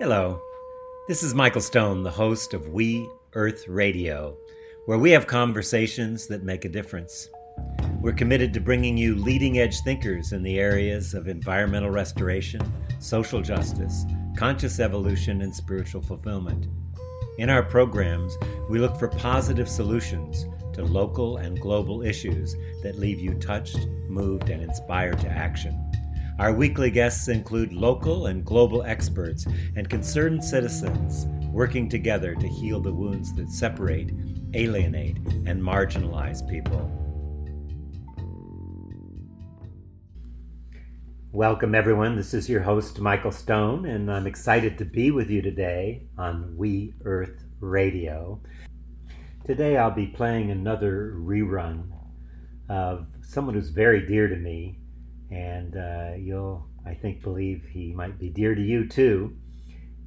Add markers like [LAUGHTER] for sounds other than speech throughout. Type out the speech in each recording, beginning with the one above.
Hello, this is Michael Stone, the host of We Earth Radio, where we have conversations that make a difference. We're committed to bringing you leading edge thinkers in the areas of environmental restoration, social justice, conscious evolution, and spiritual fulfillment. In our programs, we look for positive solutions to local and global issues that leave you touched, moved, and inspired to action. Our weekly guests include local and global experts and concerned citizens working together to heal the wounds that separate, alienate, and marginalize people. Welcome, everyone. This is your host, Michael Stone, and I'm excited to be with you today on We Earth Radio. Today, I'll be playing another rerun of someone who's very dear to me, and uh, you'll, I think, believe he might be dear to you too.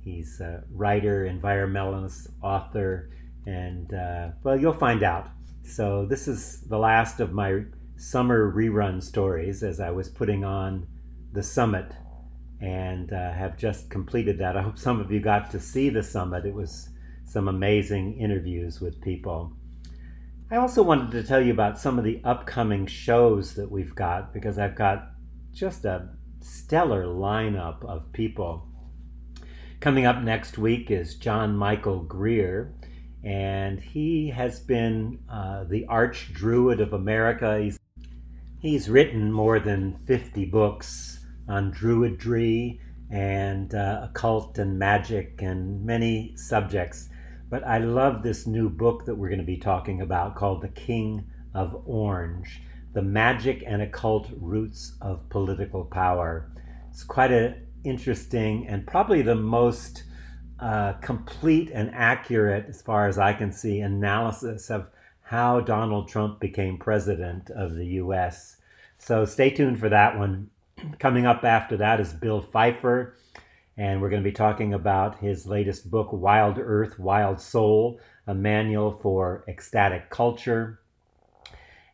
He's a writer, environmentalist, author, and uh, well, you'll find out. So, this is the last of my summer rerun stories as I was putting on the summit and uh, have just completed that. I hope some of you got to see the summit. It was some amazing interviews with people. I also wanted to tell you about some of the upcoming shows that we've got because I've got just a stellar lineup of people. Coming up next week is John Michael Greer, and he has been uh, the arch druid of America. He's, he's written more than 50 books on druidry and uh, occult and magic and many subjects. But I love this new book that we're going to be talking about called The King of Orange The Magic and Occult Roots of Political Power. It's quite an interesting and probably the most uh, complete and accurate, as far as I can see, analysis of how Donald Trump became president of the US. So stay tuned for that one. Coming up after that is Bill Pfeiffer and we're going to be talking about his latest book, Wild Earth, Wild Soul, a manual for ecstatic culture.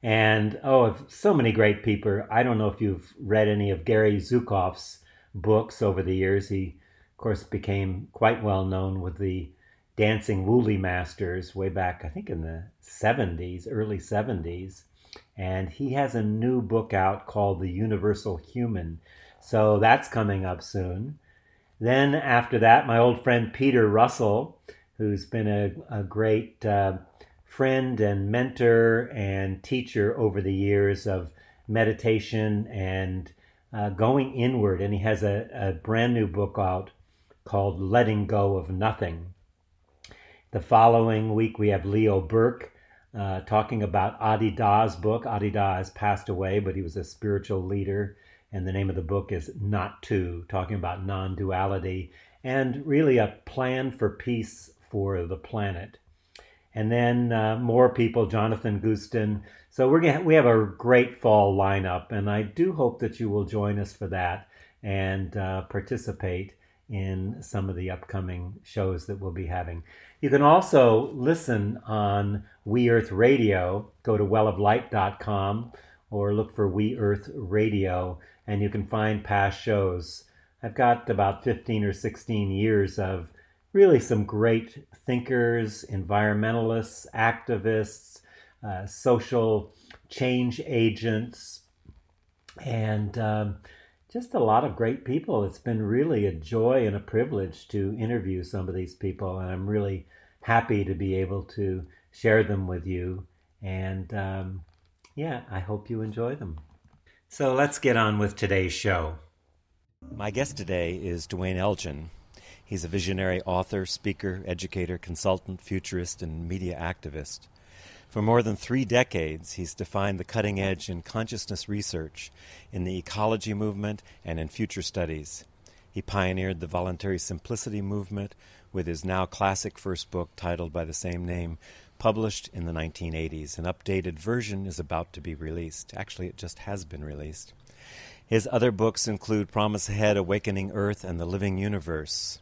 And oh, so many great people. I don't know if you've read any of Gary Zukav's books over the years. He, of course, became quite well known with the Dancing Wu Li Masters way back, I think, in the 70s, early 70s. And he has a new book out called The Universal Human. So that's coming up soon. Then after that, my old friend Peter Russell, who's been a, a great uh, friend and mentor and teacher over the years of meditation and uh, going inward. And he has a, a brand new book out called Letting Go of Nothing. The following week, we have Leo Burke uh, talking about Adi Da's book. Adi Da has passed away, but he was a spiritual leader and the name of the book is Not-Two, talking about non duality and really a plan for peace for the planet. And then uh, more people, Jonathan Gustin. So we're gonna, we have a great fall lineup, and I do hope that you will join us for that and uh, participate in some of the upcoming shows that we'll be having. You can also listen on We Earth Radio. Go to welloflight.com or look for We Earth Radio and you can find past shows. I've got about 15 or 16 years of really some great thinkers, environmentalists, activists, uh, social change agents, and um, just a lot of great people. It's been really a joy and a privilege to interview some of these people, and I'm really happy to be able to share them with you. And um, yeah, I hope you enjoy them. So let's get on with today's show. My guest today is Duane Elgin. He's a visionary author, speaker, educator, consultant, futurist, and media activist. For more than three decades, he's defined the cutting edge in consciousness research, in the ecology movement, and in future studies. He pioneered the voluntary simplicity movement with his now classic first book titled by the same name, published in the 1980s. An updated version is about to be released. Actually, it just has been released. His other books include Promise Ahead, Awakening Earth, and The Living Universe.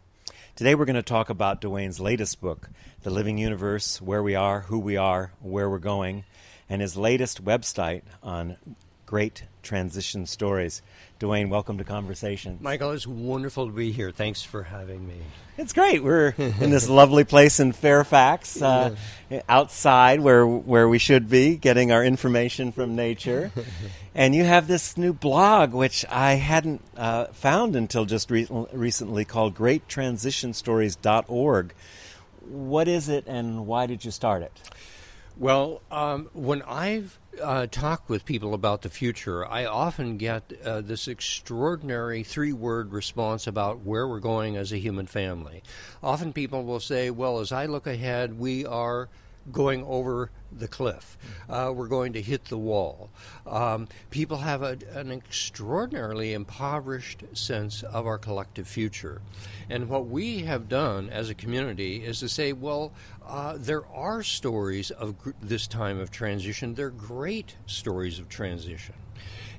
Today we're going to talk about Duane's latest book, The Living Universe Where We Are, Who We Are, Where We're Going, and his latest website on great transition stories. Duane, welcome to Conversation. Michael, it's wonderful to be here. Thanks for having me. It's great. We're [LAUGHS] in this lovely place in Fairfax, uh, outside where where we should be, getting our information from nature. [LAUGHS] and you have this new blog, which I hadn't uh, found until just re- recently, called GreatTransitionStories.org. What is it, and why did you start it? Well, um, when I've uh, talked with people about the future, I often get uh, this extraordinary three word response about where we're going as a human family. Often people will say, Well, as I look ahead, we are going over the cliff. Uh, we're going to hit the wall. Um, people have a, an extraordinarily impoverished sense of our collective future. And what we have done as a community is to say, well, uh, there are stories of gr- this time of transition. They're great stories of transition.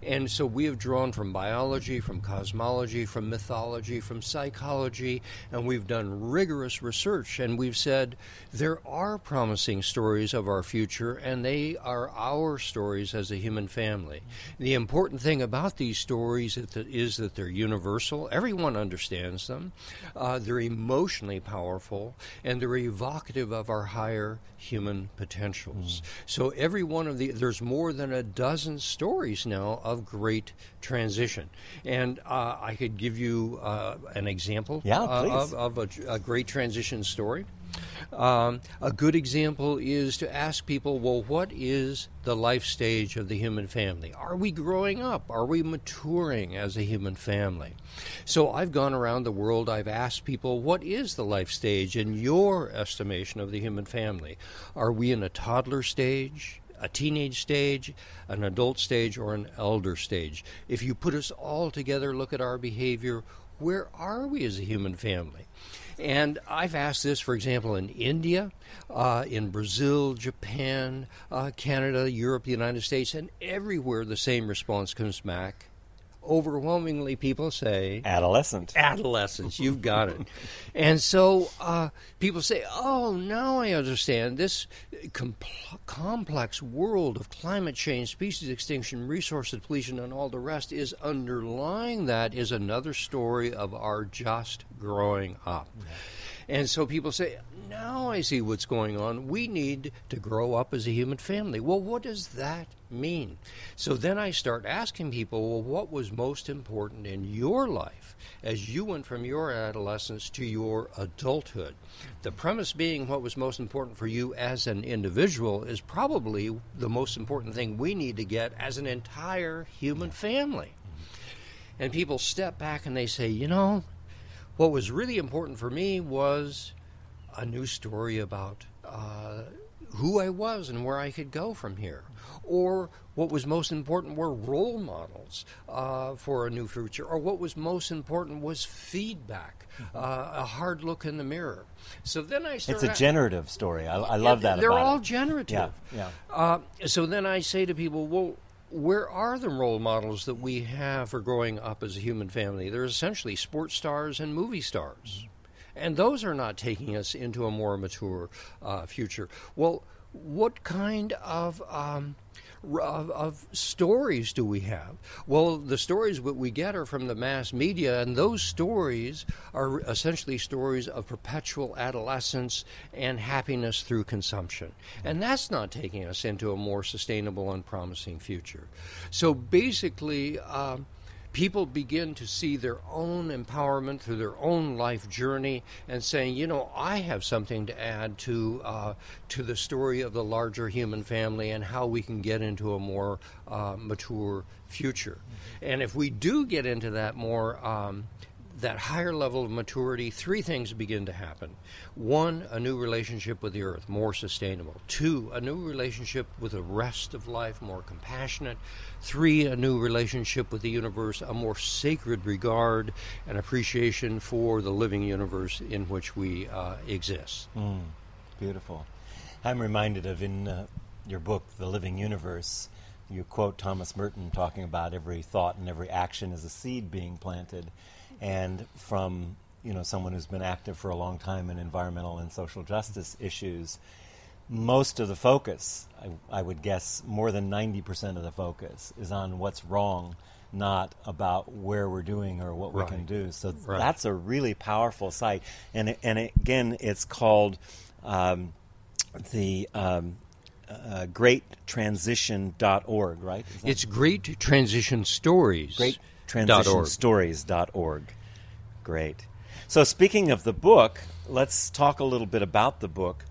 And so we have drawn from biology, from cosmology, from mythology, from psychology, and we've done rigorous research. And we've said there are promising stories of our future, and they are our stories as a human family. The important thing about these stories is that they're universal, everyone understands them, uh, they're emotionally powerful, and they're evocative of our higher human potentials. Mm. So every one of the, there's more than a dozen stories now of great transition. And uh, I could give you uh, an example yeah, uh, of, of a, a, great transition story. Um, a good example is to ask people, well, what is the life stage of the human family? Are we growing up? Are we maturing as a human family? So I've gone around the world, I've asked people, what is the life stage in your estimation of the human family? Are we in a toddler stage? A teenage stage, an adult stage, or an elder stage. If you put us all together, look at our behavior, where are we as a human family? And I've asked this, for example, in India, uh, in Brazil, Japan, uh, Canada, Europe, the United States, and everywhere the same response comes back overwhelmingly people say adolescent. Adolescence, you've got it. [LAUGHS] and so uh, people say, "Oh, now I understand this com- complex world of climate change, species extinction, resource depletion, and all the rest is underlying that is another story of our just growing up." And so people say, now I see what's going on. We need to grow up as a human family. Well, what does that mean? So then I start asking people, well, what was most important in your life as you went from your adolescence to your adulthood? The premise being what was most important for you as an individual is probably the most important thing we need to get as an entire human family. And people step back and they say, you know, what was really important for me was a new story about uh, who I was and where I could go from here. Or what was most important were role models uh, for a new future. Or what was most important was feedback, mm-hmm. uh, a hard look in the mirror. So then I started It's a generative story. I, I love that. They're all it. generative. Yeah, yeah. Uh, so then I say to people, well, where are the role models that we have for growing up as a human family? They're essentially sports stars and movie stars. And those are not taking us into a more mature uh, future. Well, what kind of um, of, of, stories do we have? Well, the stories that we get are from the mass media, and those stories are essentially stories of perpetual adolescence and happiness through consumption. And that's not taking us into a more sustainable and promising future. So basically, um, people begin to see their own empowerment through their own life journey and saying, you know, I have something to add to uh, to the story of the larger human family and how we can get into a more uh, mature future. And if we do get into that more um, that higher level of maturity, three things begin to happen. One, a new relationship with the earth, more sustainable. Two, a new relationship with the rest of life, more compassionate. Three, a new relationship with the universe, a more sacred regard and appreciation for the living universe in which we uh, exist. Mm, beautiful. I'm reminded of in uh, your book, The Living Universe, you quote Thomas Merton talking about every thought and every action as a seed being planted and from you know someone who's been active for a long time in environmental and social justice issues, most of the focus, I, I would guess, more than ninety percent of the focus is on what's wrong not about where we're doing or what Right. we can do. So Right. that's a really powerful site. And and again, it's called um, the um, uh, greattransition.org, right? It's Great Transition Stories. Great. transitionstories.org. Great. So, speaking of the book, let's talk a little bit about the book.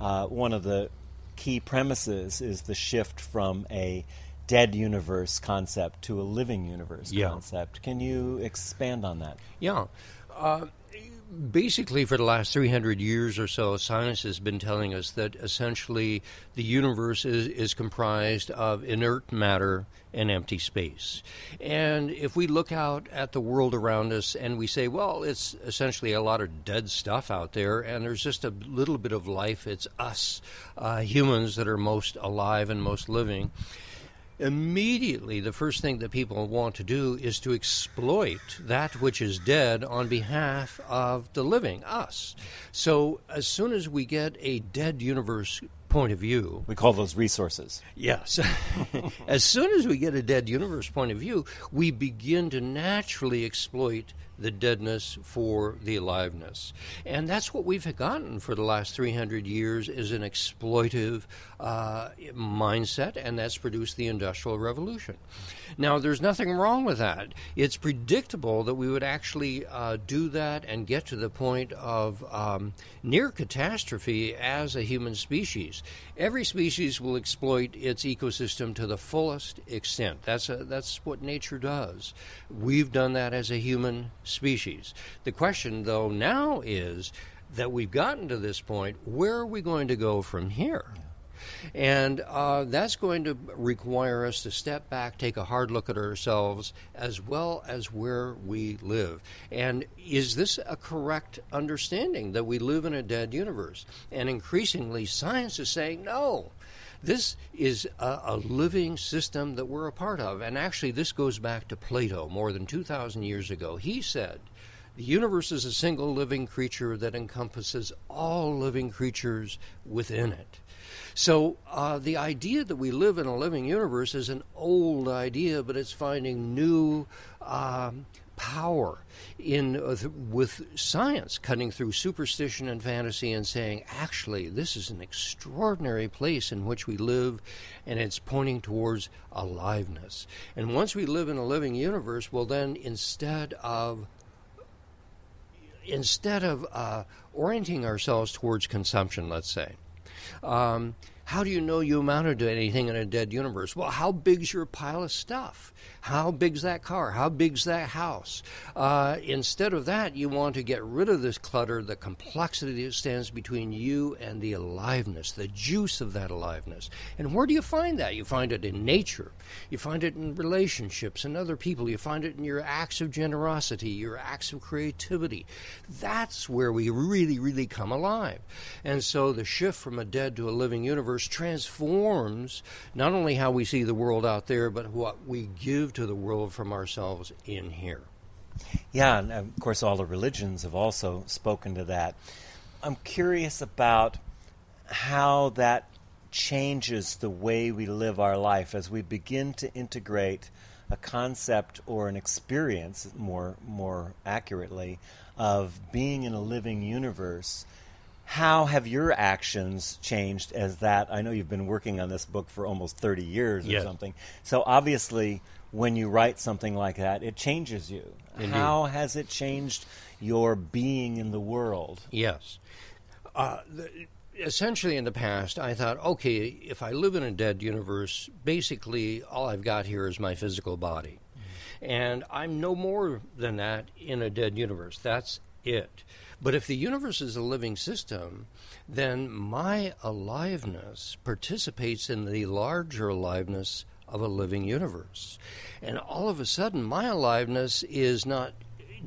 Uh, one of the key premises is the shift from a dead universe concept to a living universe Yeah. concept. Can you expand on that? Yeah. Uh, basically, for the last 300 years or so, science has been telling us that essentially the universe is, is comprised of inert matter and empty space. And if we look out at the world around us and we say, well, it's essentially a lot of dead stuff out there, and there's just a little bit of life, it's us uh, humans that are most alive and most living immediately the first thing that people want to do is to exploit that which is dead on behalf of the living, us. So as soon as we get a dead universe point of view, We call those resources. Yes. [LAUGHS] as soon as we get a dead universe point of view, we begin to naturally exploit the deadness for the aliveness. And that's what we've gotten for the last 300 years is an exploitive uh, mindset, and that's produced the Industrial Revolution. Now, there's nothing wrong with that. It's predictable that we would actually uh, do that and get to the point of um, near catastrophe as a human species. Every species will exploit its ecosystem to the fullest extent. That's a, that's what nature does. We've done that as a human species. The question, though, now is that we've gotten to this point. Where are we going to go from here? And uh, that's going to require us to step back, take a hard look at ourselves, as well as where we live. And is this a correct understanding that we live in a dead universe? And increasingly, science is saying no. This is a, a living system that we're a part of. And actually, this goes back to Plato more than 2,000 years ago. He said, the universe is a single living creature that encompasses all living creatures within it. So, uh, the idea that we live in a living universe is an old idea, but it's finding new um, power in uh, th- with science cutting through superstition and fantasy and saying, actually, this is an extraordinary place in which we live, and it's pointing towards aliveness. And once we live in a living universe, well, then instead of instead of uh, orienting ourselves towards consumption, let's say, um, how do you know you amounted to anything in a dead universe? Well, how big's your pile of stuff? How big's that car? How big's that house? Uh, instead of that, you want to get rid of this clutter, the complexity that stands between you and the aliveness, the juice of that aliveness. And where do you find that? You find it in nature. You find it in relationships and other people. You find it in your acts of generosity, your acts of creativity. That's where we really, really come alive. And so the shift from a dead to a living universe transforms not only how we see the world out there, but what we give to the world from ourselves in here. Yeah, and of course, all the religions have also spoken to that. I'm curious about how that changes the way we live our life as we begin to integrate a concept or an experience, more more accurately, of being in a living universe. How have your actions changed as that? I know you've been working on this book for almost 30 years or Yes. something. So obviously, when you write something like that, it changes you. Indeed. How has it changed your being in the world? Yes. Uh, the, essentially, in the past, I thought, okay, if I live in a dead universe, basically all I've got here is my physical body. And I'm no more than that in a dead universe. That's it. But if the universe is a living system, then my aliveness participates in the larger aliveness of a living universe. And all of a sudden, my aliveness is not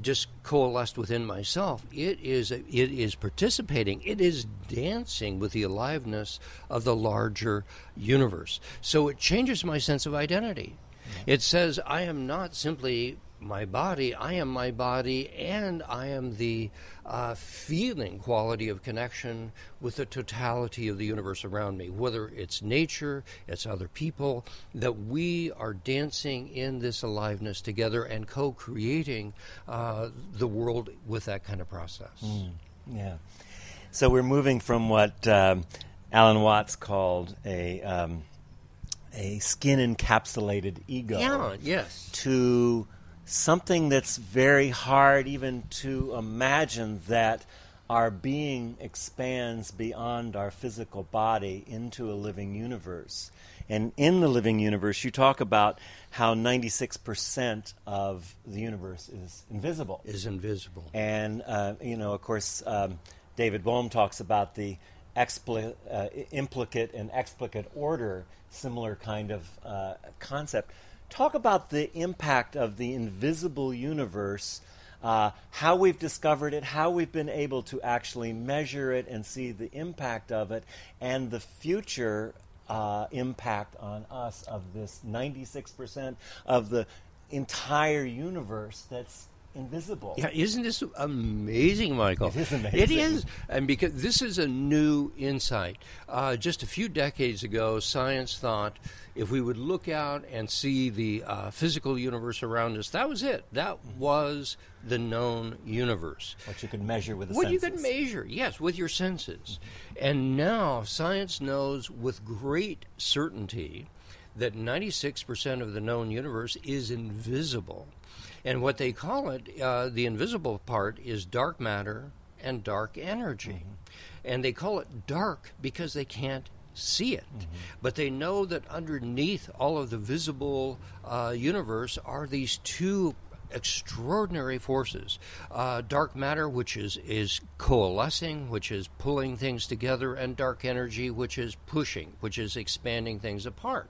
just coalesced within myself. It is it is participating. It is dancing with the aliveness of the larger universe. So it changes my sense of identity. It says I am not simply my body, I am my body, and I am the uh, feeling quality of connection with the totality of the universe around me, whether it's nature, it's other people, that we are dancing in this aliveness together and co creating uh, the world with that kind of process. Mm, yeah. So we're moving from what um, Alan Watts called a. Um, a skin encapsulated ego yeah, yes. to something that's very hard even to imagine that our being expands beyond our physical body into a living universe. And in the living universe, you talk about how 96% of the universe is invisible. Is invisible. And, uh, you know, of course, um, David Bohm talks about the expli- uh, implicate and explicate order, similar kind of uh, concept. Talk about the impact of the invisible universe, uh, how we've discovered it, how we've been able to actually measure it and see the impact of it, and the future uh, impact on us of this 96% of the entire universe that's invisible. Yeah, isn't this amazing, Michael? It is amazing. It is, and because this is a new insight. Uh, just a few decades ago, science thought if we would look out and see the uh, physical universe around us, that was it. That was the known universe. What you could measure with the what senses. you could measure, yes, with your senses. Mm-hmm. And now science knows with great certainty that 96% of the known universe is invisible. And what they call it, uh, the invisible part, is dark matter and dark energy. Mm-hmm. And they call it dark because they can't see it. Mm-hmm. But they know that underneath all of the visible uh, universe are these two extraordinary forces. Uh, dark matter, which is, is coalescing, which is pulling things together, and dark energy, which is pushing, which is expanding things apart.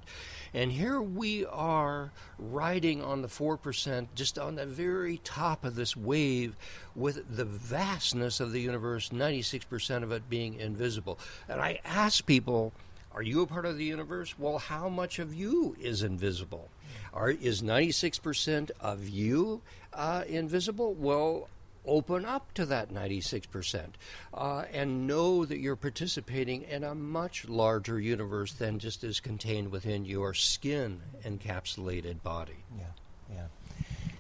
And here we are riding on the 4%, just on the very top of this wave, with the vastness of the universe, 96% of it being invisible. And I ask people, are you a part of the universe? Well, how much of you is invisible? Are, is 96% of you uh, invisible? Well, open up to that 96% uh, and know that you're participating in a much larger universe than just is contained within your skin encapsulated body. Yeah, yeah.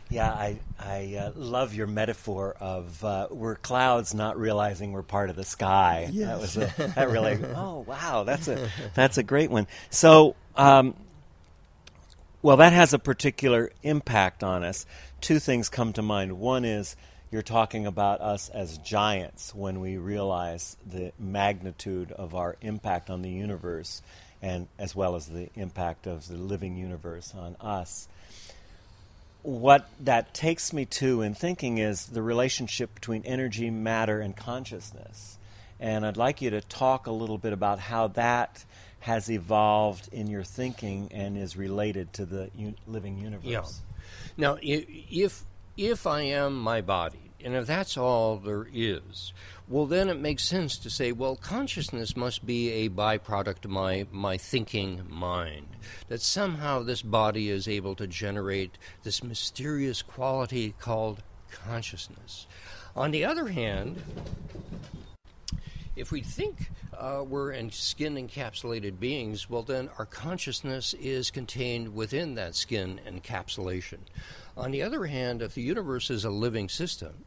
Yeah, I, I uh, love your metaphor of uh, we're clouds not realizing we're part of the sky. Yes. That was a, that really. [LAUGHS] oh wow, that's a that's a great one. So, um, well, that has a particular impact on us. Two things come to mind. One is you're talking about us as giants when we realize the magnitude of our impact on the universe, and as well as the impact of the living universe on us. What that takes me to in thinking is the relationship between energy, matter, and consciousness. And I'd like you to talk a little bit about how that has evolved in your thinking and is related to the living universe. Yeah. Now, if if I am my body, and if that's all there is, well, then it makes sense to say, well, consciousness must be a byproduct of my, my thinking mind. That somehow this body is able to generate this mysterious quality called consciousness. On the other hand, if we think uh, we're in skin encapsulated beings, well, then our consciousness is contained within that skin encapsulation. On the other hand, if the universe is a living system,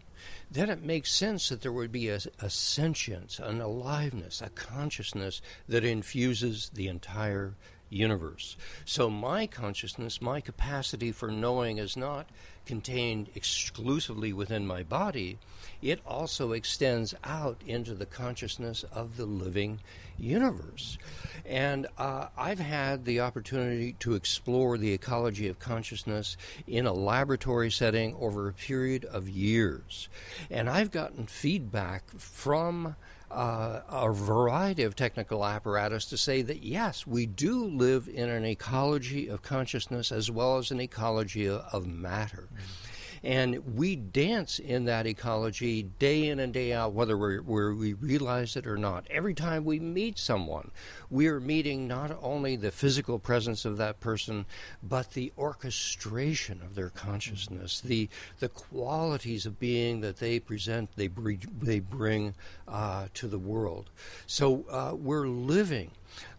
then it makes sense that there would be a, a sentience, an aliveness, a consciousness that infuses the entire universe. So my consciousness, my capacity for knowing is not contained exclusively within my body, it also extends out into the consciousness of the living universe. And uh, I've had the opportunity to explore the ecology of consciousness in a laboratory setting over a period of years. And I've gotten feedback from uh, a variety of technical apparatus to say that yes, we do live in an ecology of consciousness as well as an ecology of, of matter. Mm-hmm. And we dance in that ecology day in and day out, whether we're, we realize it or not. Every time we meet someone, we are meeting not only the physical presence of that person, but the orchestration of their consciousness, the, the qualities of being that they present, they, bring, they bring uh, to the world. So uh, we're living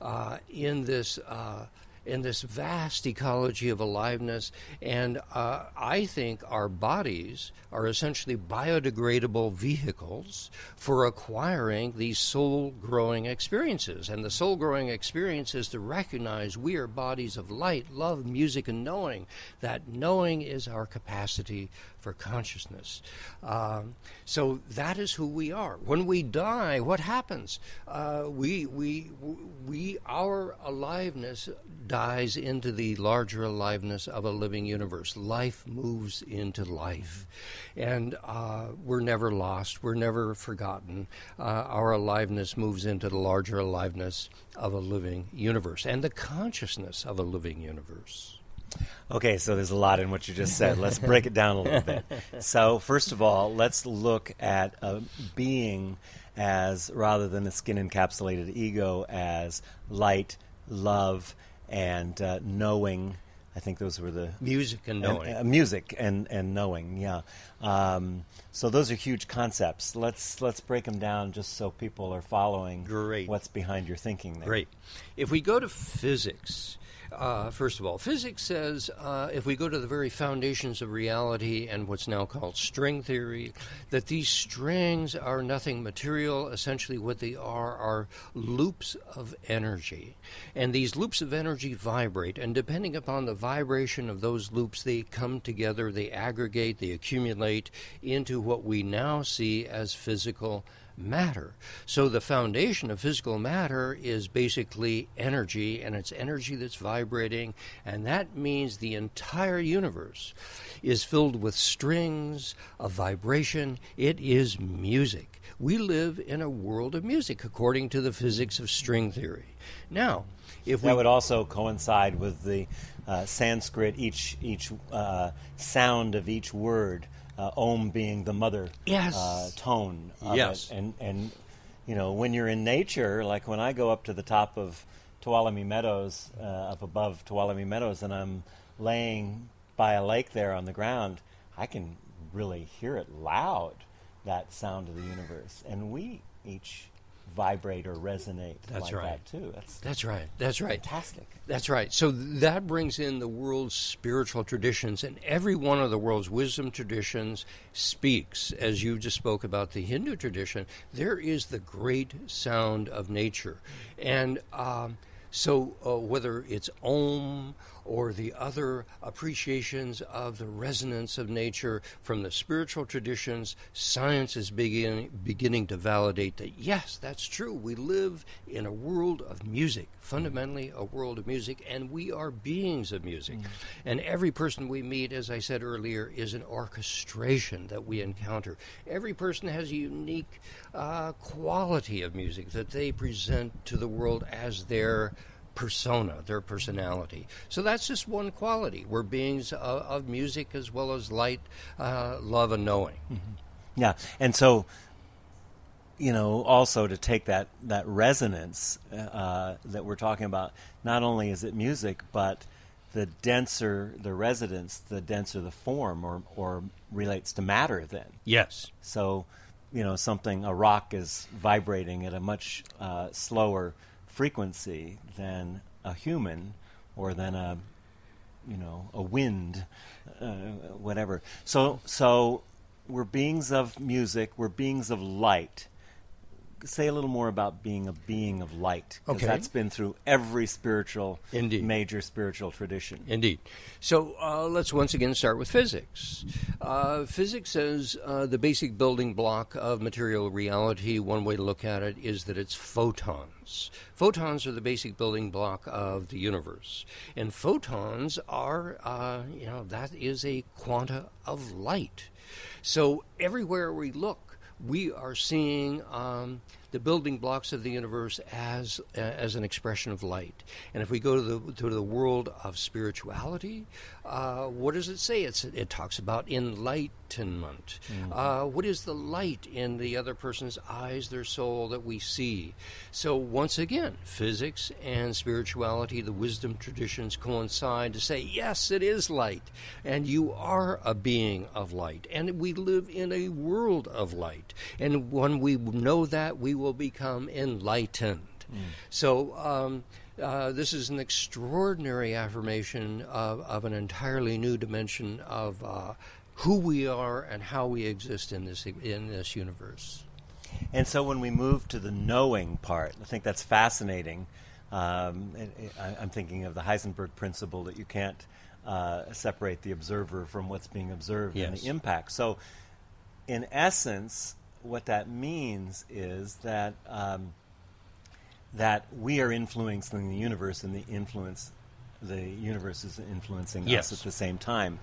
uh, in this uh, in this vast ecology of aliveness. And uh, I think our bodies are essentially biodegradable vehicles for acquiring these soul growing experiences. And the soul growing experience is to recognize we are bodies of light, love, music, and knowing. That knowing is our capacity for consciousness. Um, so that is who we are. When we die, what happens? Uh, we, we, we, our aliveness dies into the larger aliveness of a living universe. Life moves into life. And uh, we're never lost, we're never forgotten. Uh, our aliveness moves into the larger aliveness of a living universe and the consciousness of a living universe. Okay, so there's a lot in what you just said. Let's break it down a little bit. [LAUGHS] So, first of all, let's look at a being as, rather than a skin encapsulated ego, as light, love, and uh, knowing. I think those were the music and knowing. And, uh, music and, and knowing, yeah. Um, so those are huge concepts. Let's let's break them down just so people are following. Great. What's behind your thinking there? Great. If we go to physics, uh, first of all, physics says uh, if we go to the very foundations of reality and what's now called string theory, that these strings are nothing material. Essentially, what they are are loops of energy. And these loops of energy vibrate, and depending upon the vibration of those loops, they come together, they aggregate, they accumulate into what we now see as physical matter. So the foundation of physical matter is basically energy, and it's energy that's vibrating, and that means the entire universe is filled with strings of vibration. It is music. We live in a world of music according to the physics of string theory. Now, if that we would also coincide with the uh, Sanskrit, each each uh, sound of each word uh, om being the mother yes. uh, tone. yes. It. And and you know when you're in nature, like when I go up to the top of Tuolumne Meadows, uh, up above Tuolumne Meadows, and I'm laying by a lake there on the ground, I can really hear it loud. That sound of the universe, and we each vibrate or resonate That's like right. that too. That's That's right. That's right. fantastic. That's right. So that brings in the world's spiritual traditions, and every one of the world's wisdom traditions speaks, as you just spoke about the Hindu tradition. There is the great sound of nature, and um, so uh, whether it's Om or the other appreciations of the resonance of nature from the spiritual traditions, science is begin, beginning to validate that yes, that's true. We live in a world of music, fundamentally a world of music, and we are beings of music. Mm. And every person we meet, as I said earlier, is an orchestration that we encounter. Every person has a unique uh, quality of music that they present to the world as their persona, their personality. So that's just one quality. We're beings of, of music as well as light, uh, love, and knowing. Mm-hmm. Yeah, and so you know, also to take that that resonance uh, that we're talking about. Not only is it music, but the denser the resonance, the denser the form, or or relates to matter. Then yes. So, you know, something a rock is vibrating at a much uh, slower frequency than a human or than a you know a wind uh, whatever. So so we're beings of music we're beings of light say a little more about being a being of light okay that's been through every spiritual Indeed. major spiritual tradition Indeed. So uh, let's once again start with physics. Uh, physics says uh, the basic building block of material reality, one way to look at it, is that it's photons. Photons are the basic building block of the universe. And photons are, uh, you know, that is a quanta of light. So everywhere we look, we are seeing um, the building blocks of the universe as uh, as an expression of light. And if we go to the to the world of spirituality, uh, what does it say? It's, it talks about enlightenment. Mm-hmm. Uh, what is the light in the other person's eyes, their soul that we see? So once again, physics and spirituality, the wisdom traditions coincide to say yes, it is light, and you are a being of light, and we live in a world of light. And when we know that, we will become enlightened. Mm. So, um, uh, this is an extraordinary affirmation of, of, an entirely new dimension of uh, who we are and how we exist in this in this universe. And so, when we move to the knowing part, I think that's fascinating. Um, it, it, I, am thinking of the Heisenberg principle that you can't uh, separate the observer from what's being observed yes. and the impact. So, in essence, what that means is that um, that we are influencing the universe, and the influence the universe is influencing yes. us at the same time.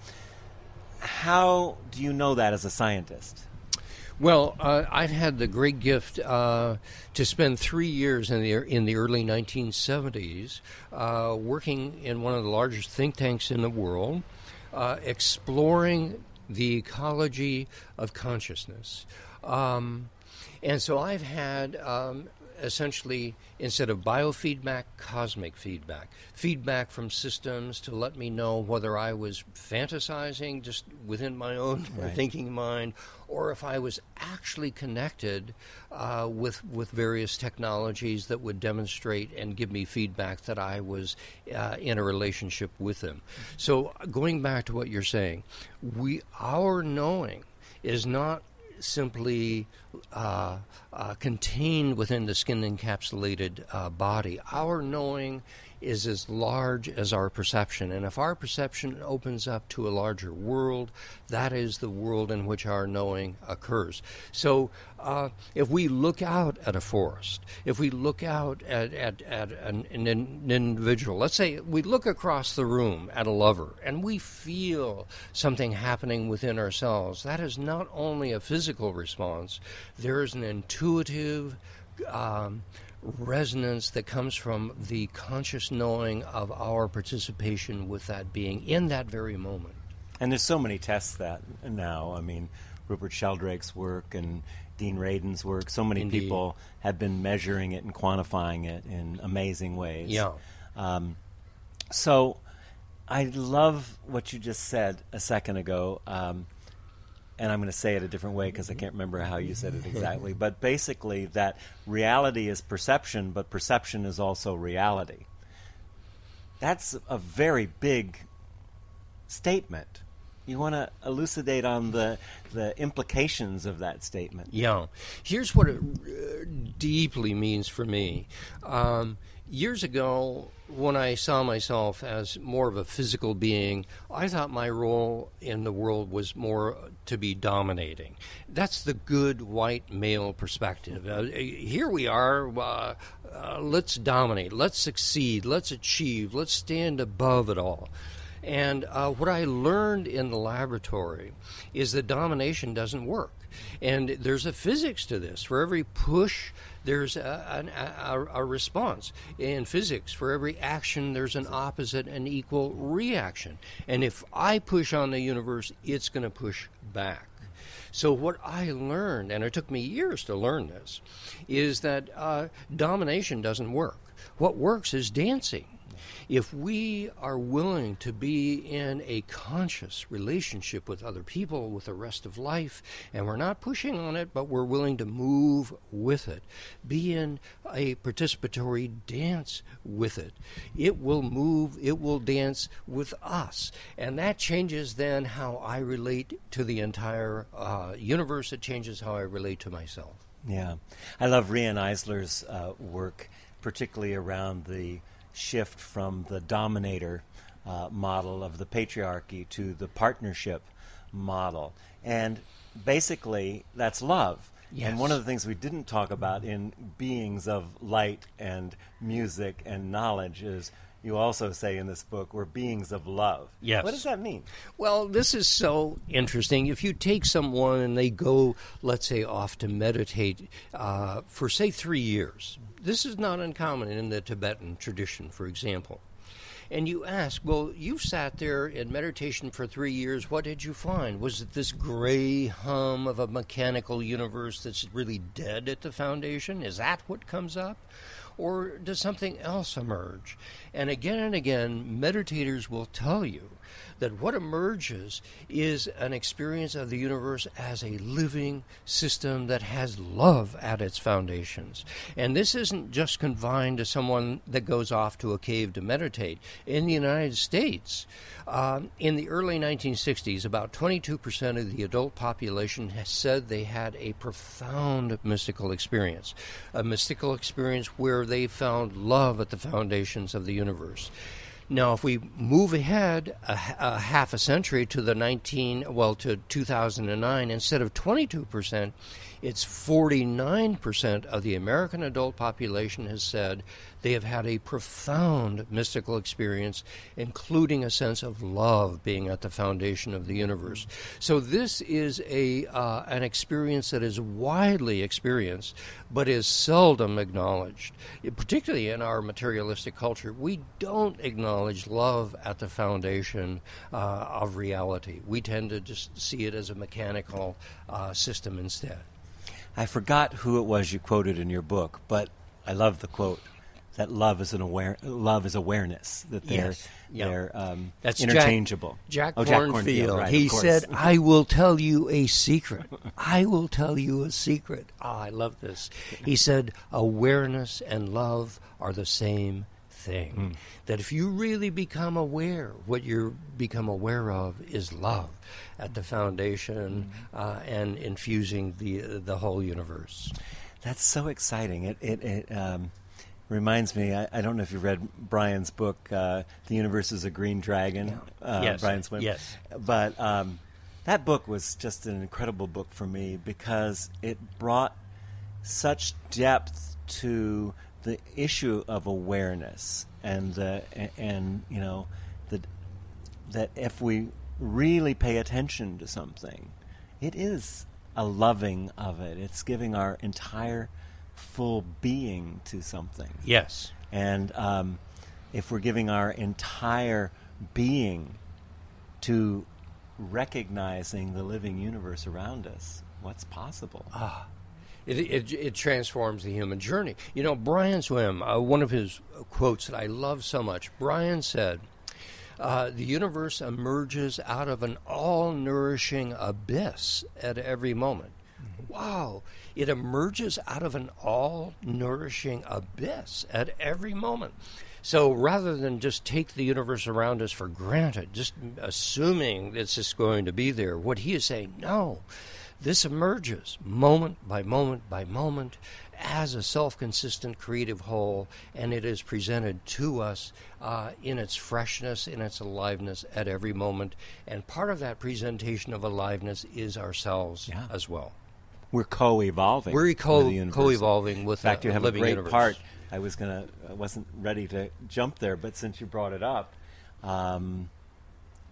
How do you know that as a scientist? Well, uh, I've had the great gift uh, to spend three years in the in the early 1970s uh, working in one of the largest think tanks in the world, uh, exploring the ecology of consciousness. Um, and so I've had um, essentially instead of biofeedback, cosmic feedback. Feedback from systems to let me know whether I was fantasizing just within my own [LAUGHS] right. thinking mind or if I was actually connected uh, with, with various technologies that would demonstrate and give me feedback that I was uh, in a relationship with them. So, going back to what you're saying, we, our knowing is not simply uh, uh, contained within the skin encapsulated uh, body. Our knowing is as large as our perception. And if our perception opens up to a larger world, that is the world in which our knowing occurs. So uh, if we look out at a forest, if we look out at, at, at an, an, individual, let's say we look across the room at a lover and we feel something happening within ourselves, that is not only a physical response, there is an intuitive. Um, resonance that comes from the conscious knowing of our participation with that being in that very moment. And there's so many tests that now. I mean, Rupert Sheldrake's work and Dean Radin's work. So many Indeed. people have been measuring it and quantifying it in amazing ways. Yeah. Um, so I love what you just said a second ago. Um, and I'm going to say it a different way because I can't remember how you said it [LAUGHS] exactly. but basically, that reality is perception, but perception is also reality. That's a very big statement. You want to elucidate on the the implications of that statement? Yeah. Here's what it uh, deeply means for me. Um, years ago, when I saw myself as more of a physical being, I thought my role in the world was more to be dominating. That's the good white male perspective. Uh, here we are, uh, uh, let's dominate, let's succeed, let's achieve, let's stand above it all. And uh, what I learned in the laboratory is that domination doesn't work. And there's a physics to this. For every push, there's a, a, a, response. In physics, for every action, there's an opposite and equal reaction. And if I push on the universe, it's going to push back. So, what I learned, and it took me years to learn this, is that uh, domination doesn't work. What works is dancing. If we are willing to be in a conscious relationship with other people, with the rest of life, and we're not pushing on it, but we're willing to move with it, be in a participatory dance with it, it will move, it will dance with us. And that changes then how I relate to the entire uh, universe, it changes how I relate to myself. Yeah. I love Riane Eisler's uh, work, particularly around the shift from the dominator uh, model of the patriarchy to the partnership model. And basically, that's love. Yes. And one of the things we didn't talk about in beings of light and music and knowledge is you also say in this book, we're beings of love. Yes. What does that mean? Well, this is so interesting. If you take someone and they go, let's say, off to meditate uh, for, say, three years, this is not uncommon in the Tibetan tradition, for example. And you ask, well, you've sat there in meditation for three years. What did you find? Was it this gray hum of a mechanical universe that's really dead at the foundation? Is that what comes up? Or does something else emerge? And again and again, meditators will tell you that what emerges is an experience of the universe as a living system that has love at its foundations. And this isn't just confined to someone that goes off to a cave to meditate. In the United States, um, in the early 1960s, about 22% of the adult population said they had a profound mystical experience, a mystical experience where they found love at the foundations of the universe. Now, if we move ahead a, a, half a century to the 19, well, to 2009, instead of 22 percent, it's 49% of the American adult population has said they have had a profound mystical experience, including a sense of love being at the foundation of the universe. So this is a uh, an experience that is widely experienced, but is seldom acknowledged. Particularly in our materialistic culture, we don't acknowledge love at the foundation uh, of reality. We tend to just see it as a mechanical uh, system instead. I forgot who it was you quoted in your book, but I love the quote that love is an aware love is awareness that they're yes. yep. they're um, That's interchangeable. Jack, Jack oh, Kornfield. Kornfield right, he said, "I will tell you a secret. [LAUGHS] I will tell you a secret." Oh, I love this. He said, "Awareness and love are the same thing. Mm. That if you really become aware, what you become aware of is love at the foundation uh, and infusing the the whole universe. That's so exciting. It it, it um, reminds me. I, I, don't know if you read Brian's book, uh, "The Universe Is a Green Dragon." Uh, yes, Brian Swimme. Yes, but. Um, that book was just an incredible book for me because it brought such depth to the issue of awareness and and you know that that if we really pay attention to something, it is a loving of it. It's giving our entire full being to something. Yes. And um, if we're giving our entire being to recognizing the living universe around us, what's possible? Ah. It, it, it, transforms the human journey. You know, Brian Swimme, uh, one of his quotes that I love so much, Brian said, uh, the universe emerges out of an all nourishing abyss at every moment. Mm-hmm. Wow, it emerges out of an all nourishing abyss at every moment. So rather than just take the universe around us for granted, just assuming it's just going to be there, what he is saying, no this emerges moment by moment by moment as a self consistent creative whole, and it is presented to us uh, in its freshness, in its aliveness at every moment. And part of that presentation of aliveness is ourselves yeah. as well. We're co evolving. We're co evolving with In fact, a, you have living a great universe. part. I was gonna, I wasn't ready to jump there, but since you brought it up, um,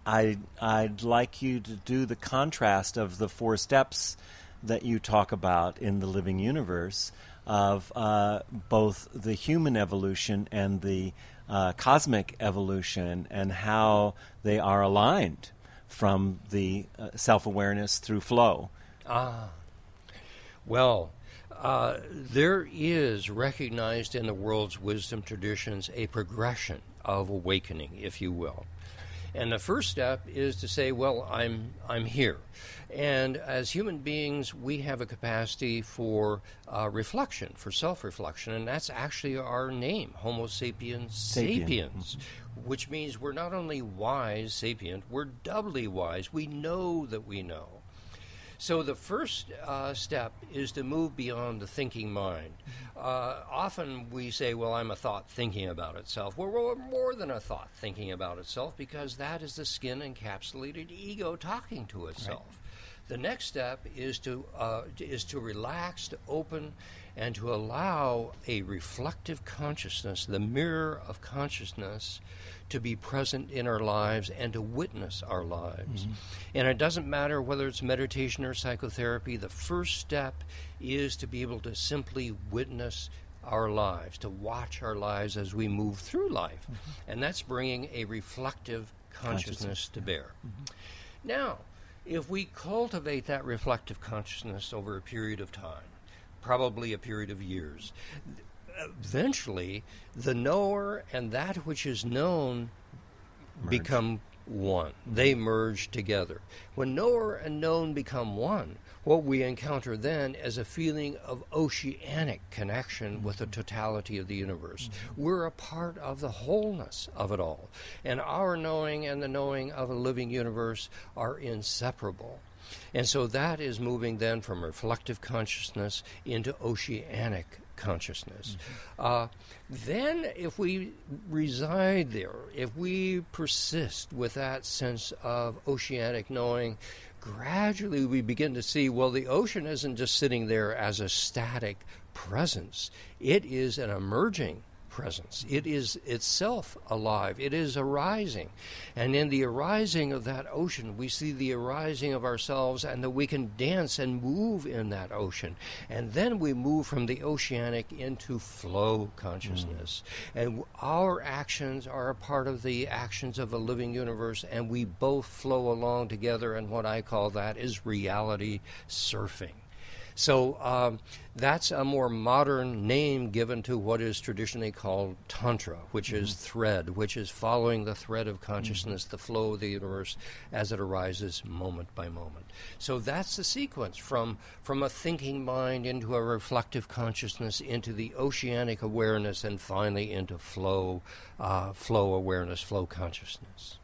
I, I'd like you to do the contrast of the four steps that you talk about in the living universe of uh, both the human evolution and the uh, cosmic evolution and how they are aligned from the uh, self awareness through flow. Ah. Well, uh, there is recognized in the world's wisdom traditions a progression of awakening, if you will. And the first step is to say, well, I'm, I'm here. And as human beings, we have a capacity for uh, reflection, for self reflection, and that's actually our name, Homo sapiens Sapien. sapiens, mm-hmm. which means we're not only wise, sapient, we're doubly wise. We know that we know. So the first uh, step is to move beyond the thinking mind. Uh, often we say, well, I'm a thought thinking about itself. Well, we're more than a thought thinking about itself because that is the skin encapsulated ego talking to itself. Right. The next step is to uh, is to relax, to open, and to allow a reflective consciousness, the mirror of consciousness, to be present in our lives and to witness our lives. Mm-hmm. And it doesn't matter whether it's meditation or psychotherapy, the first step is to be able to simply witness our lives, to watch our lives as we move through life. Mm-hmm. And that's bringing a reflective consciousness, consciousness. to bear. Mm-hmm. Now, if we cultivate that reflective consciousness over a period of time, probably a period of years, eventually the knower and that which is known merge. become one. They merge together. When knower and known become one, what we encounter then is a feeling of oceanic connection with the totality of the universe. We're a part of the wholeness of it all. And our knowing and the knowing of a living universe are inseparable. And so that is moving then from reflective consciousness into oceanic consciousness. Mm-hmm. Uh, then, if we reside there, if we persist with that sense of oceanic knowing, gradually we begin to see well, the ocean isn't just sitting there as a static presence, it is an emerging presence. It is itself alive. It is arising. And in the arising of that ocean, we see the arising of ourselves and that we can dance and move in that ocean. And then we move from the oceanic into flow consciousness. Mm. And our actions are a part of the actions of a living universe, and we both flow along together. And what I call that is reality surfing. So um, that's a more modern name given to what is traditionally called Tantra, which mm-hmm. is thread, which is following the thread of consciousness, mm-hmm. the flow of the universe as it arises moment by moment. So that's the sequence from, from a thinking mind into a reflective consciousness, into the oceanic awareness, and finally into flow, uh, flow awareness, flow consciousness.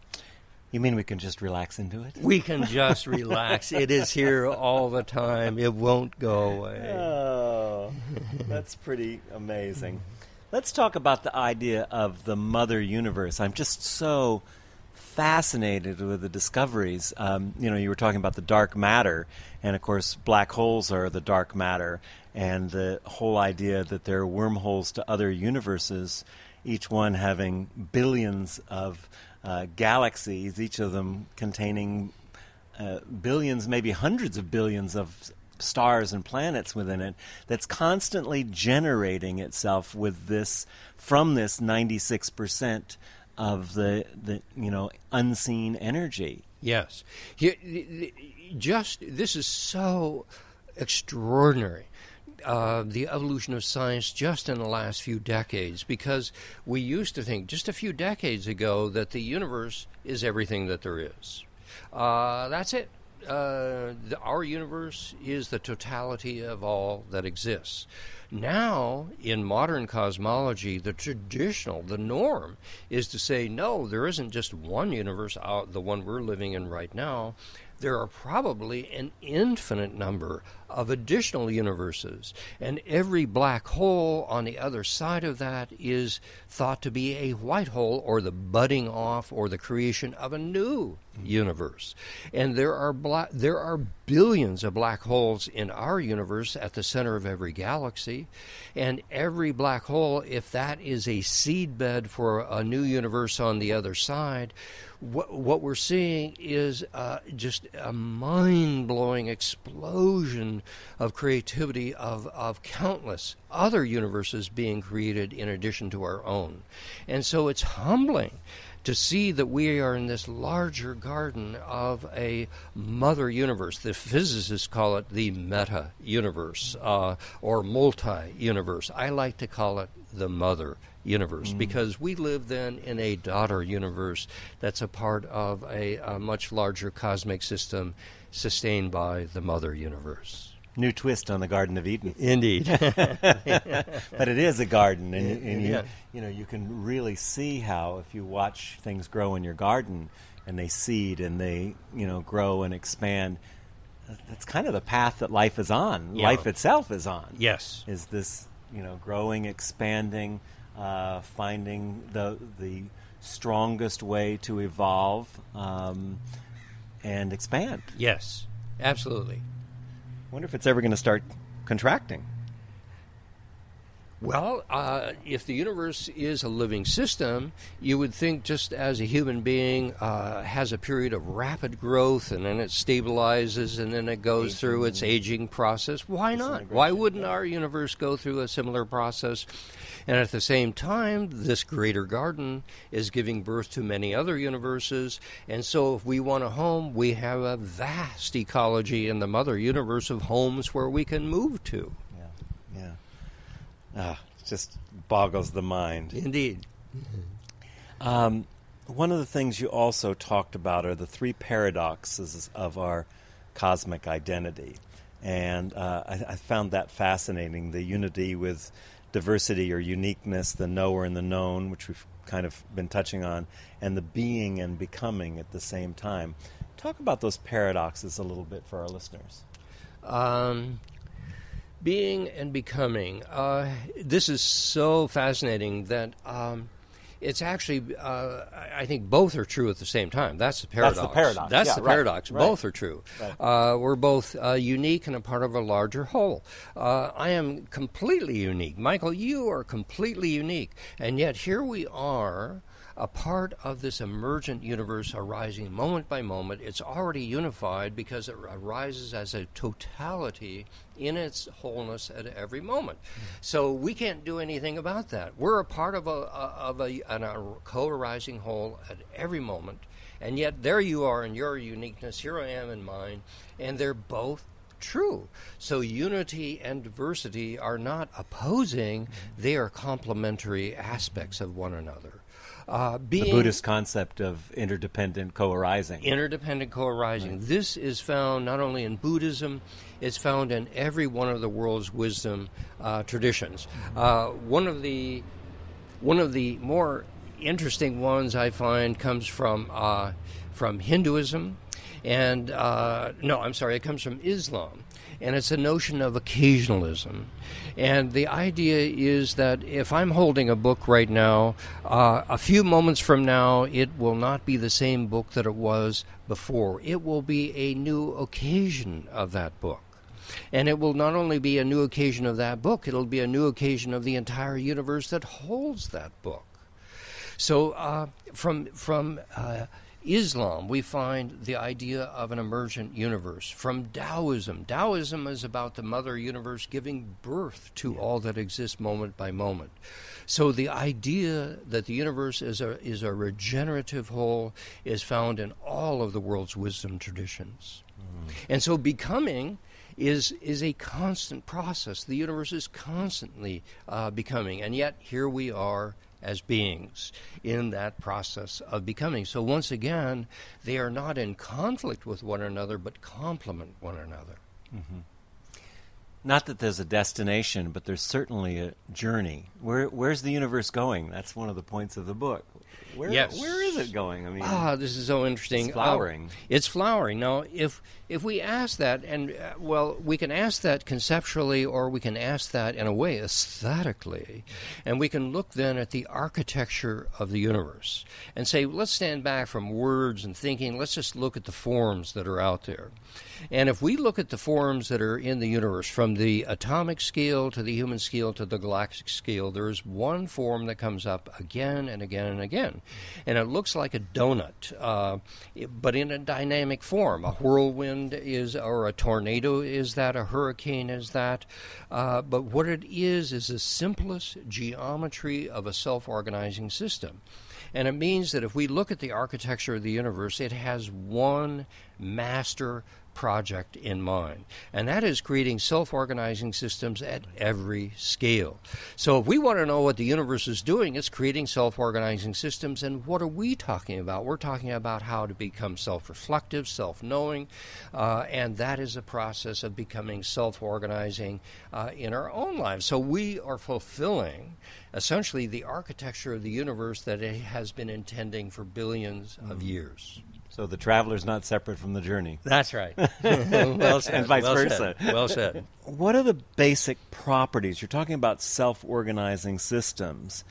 You mean we can just relax into it? We can just relax. [LAUGHS] It is here all the time. It won't go away. Oh, that's pretty amazing. Let's talk about the idea of the mother universe. I'm just so fascinated with the discoveries. Um, you know, you were talking about the dark matter, and of course, black holes are the dark matter, and the whole idea that there are wormholes to other universes, each one having billions of uh, galaxies, each of them containing uh, billions, maybe hundreds of billions of stars and planets within it that's constantly generating itself with this from this 96% of the the you know unseen energy. Yes. Just this is so extraordinary uh, the evolution of science just in the last few decades because we used to think just a few decades ago that the universe is everything that there is. Uh, that's it. Uh, the, our universe is the totality of all that exists. Now, in modern cosmology, the traditional, the norm, is to say, no, there isn't just one universe, out, the one we're living in right now there are probably an infinite number of additional universes. And every black hole on the other side of that is thought to be a white hole or the budding off or the creation of a new universe. And there are bla- there are billions of black holes in our universe at the center of every galaxy. And every black hole, if that is a seedbed for a new universe on the other side, what, what we're seeing is uh, just a mind blowing explosion of creativity of, of countless other universes being created in addition to our own. And so it's humbling to see that we are in this larger garden of a mother universe. The physicists call it the meta universe uh, or multi universe. I like to call it the mother universe mm. because we live then in a daughter universe that's a part of a, a much larger cosmic system sustained by the mother universe new twist on the Garden of Eden. Indeed, [LAUGHS] but it is a garden, and, and you, yeah. you know you can really see how if you watch things grow in your garden and they seed and they you know grow and expand. That's kind of the path that life is on. Yeah. Life itself is on. Yes, is this you know growing, expanding, uh, finding the the strongest way to evolve um, and expand. Yes, Absolutely. Wonder if it's ever going to start contracting. Well, uh, if the universe is a living system, you would think just as a human being uh, has a period of rapid growth and then it stabilizes and then it goes aging. through its aging process. Why not? Why wouldn't our universe go through a similar process? And at the same time, this greater garden is giving birth to many other universes. And so, if we want a home, we have a vast ecology in the mother universe of homes where we can move to. Yeah. Yeah. Ah, it just boggles the mind. Indeed. Um, one of the things you also talked about are the three paradoxes of our cosmic identity. And uh, I, I, found that fascinating the unity with diversity or uniqueness, the knower and the known, which we've kind of been touching on, and the being and becoming at the same time. Talk about those paradoxes a little bit for our listeners. Um, being and becoming. Uh, this is so fascinating that um, it's actually, uh, I think both are true at the same time. That's the paradox. That's the paradox. That's yeah, the paradox. Right. Both are true. Right. Uh, we're both uh, unique and a part of a larger whole. Uh, I am completely unique. Michael, you are completely unique. And yet here we are a part of this emergent universe arising moment by moment. It's already unified because it arises as a totality in its wholeness at every moment. Mm-hmm. So we can't do anything about that. We're a part of a, of a, a co-arising whole at every moment. And yet there you are in your uniqueness, here I am in mine, and they're both true. So unity and diversity are not opposing, mm-hmm. they are complementary aspects of one another. Uh, being the Buddhist concept of interdependent co-arising. Interdependent co-arising. Right. This is found not only in Buddhism, it's found in every one of the world's wisdom uh, traditions. Uh, one of the one of the more interesting ones I find comes from uh, from Hinduism, and uh, no, I'm sorry, it comes from Islam and it's a notion of occasionalism. And the idea is that if I'm holding a book right now, uh, a few moments from now, it will not be the same book that it was before. It will be a new occasion of that book. And it will not only be a new occasion of that book, it'll be a new occasion of the entire universe that holds that book. So, uh, from from uh, Islam, we find the idea of an emergent universe. From Taoism, Taoism is about the mother universe giving birth to all that exists moment by moment. So the idea that the universe is a, is a regenerative whole is found in all of the world's wisdom traditions. Mm. And so becoming is is a constant process. The universe is constantly uh, becoming, and yet here we are as beings in that process of becoming. So, once again, they are not in conflict with one another, but complement one another. Mm-hmm. Not that there's a destination, but there's certainly a journey. Where, where's the universe going? That's one of the points of the book. Where, yes. where is it going? I mean, ah, this is so interesting. It's flowering. Uh, it's flowering. Now, if if we ask that, and uh, well, we can ask that conceptually, or we can ask that in a way aesthetically, and we can look then at the architecture of the universe and say, let's stand back from words and thinking. Let's just look at the forms that are out there. And if we look at the forms that are in the universe, from the atomic scale to the human scale to the galactic scale, there is one form that comes up again and again and again. And it looks like a donut, uh, but in a dynamic form. A whirlwind is, or a tornado is that, a hurricane is that. Uh, but what it is, is the simplest geometry of a self organizing system. And it means that if we look at the architecture of the universe, it has one master project in mind, and that is creating self organizing systems at every scale. So, if we want to know what the universe is doing, it's creating self organizing systems. And what are we talking about? We're talking about how to become self reflective, self knowing, uh, and that is a process of becoming self organizing uh, in our own lives. So, we are fulfilling essentially the architecture of the universe that it has been intending for billions mm. of years. So the traveler's not separate from the journey. That's right. [LAUGHS] well said. And vice well versa. Said. Well said. [LAUGHS] What are the basic properties? You're talking about self-organizing systems.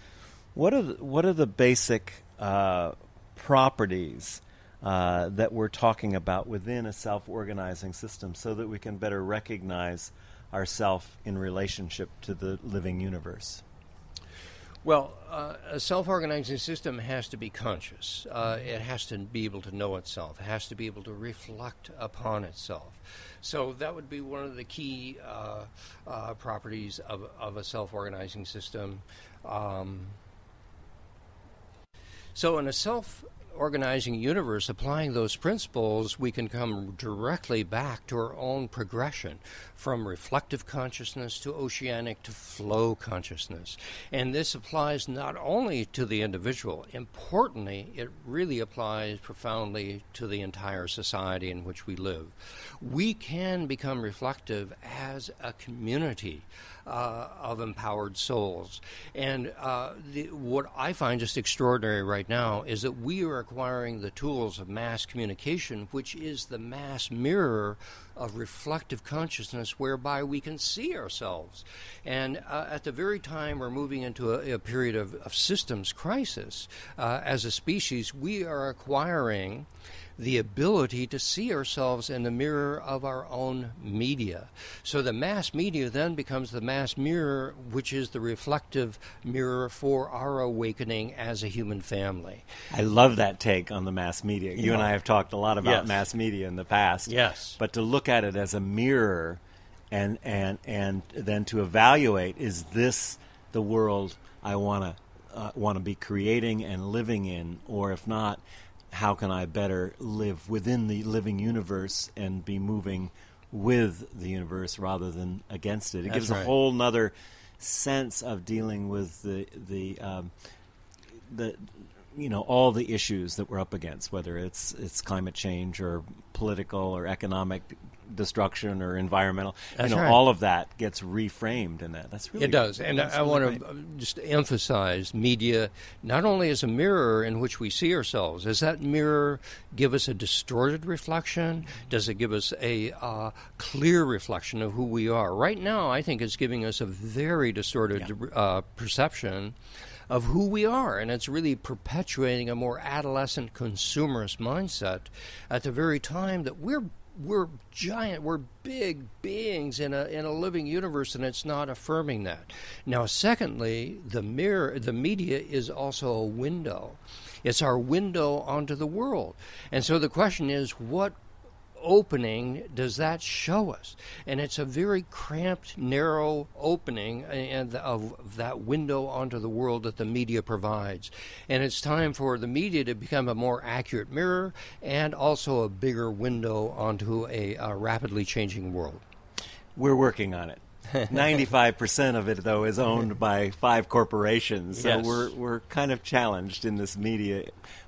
What are the, what are the basic uh, properties uh, that we're talking about within a self organizing system so that we can better recognize ourself in relationship to the living universe? Well, uh, a self organizing system has to be conscious. Uh, it has to be able to know itself, it has to be able to reflect upon itself. So, that would be one of the key uh, uh properties of, of a self organizing system. Um, so, in a self organizing universe, applying those principles, we can come directly back to our own progression from reflective consciousness to oceanic to flow consciousness. And this applies not only to the individual, importantly, it really applies profoundly to the entire society in which we live. We can become reflective as a community uh, of empowered souls. And uh, the, what I find just extraordinary right now is that we are acquiring the tools of mass communication, which is the mass mirror of reflective consciousness whereby we can see ourselves. And uh, at the very time we're moving into a, a period of, of, systems crisis, uh, as a species, we are acquiring the ability to see ourselves in the mirror of our own media. So the mass media then becomes the mass mirror, which is the reflective mirror for our awakening as a human family. I love that take on the mass media. You yeah. and I have talked a lot about yes. mass media in the past. Yes. But to look at it as a mirror and and and then to evaluate is this the world I want to uh, want to be creating and living in or if not how can I better live within the living universe and be moving with the universe rather than against it. It That's gives right. a whole nother sense of dealing with the the um, the you know all the issues that we're up against, whether it's it's climate change or political or economic destruction or environmental. That's you know, right. all of that gets reframed in that. That's really it does, and I, really want to just emphasize media not only as a mirror in which we see ourselves. Does that mirror give us a distorted reflection? Does it give us a uh, clear reflection of who we are? Right now, I think it's giving us a very distorted yeah. uh, perception of who we are. And it's really perpetuating a more adolescent consumerist mindset at the very time that we're we're giant, we're big beings in a in a living universe, and it's not affirming that. Now, secondly, the mirror, the media is also a window. It's our window onto the world, and so the question is, what opening does that show us? And it's a very cramped, narrow opening and of that window onto the world that the media provides. And it's time for the media to become a more accurate mirror and also a bigger window onto a, a rapidly changing world. We're working on it. [LAUGHS] 95% of it though is owned [LAUGHS] by five corporations so yes. we're we're kind of challenged in this media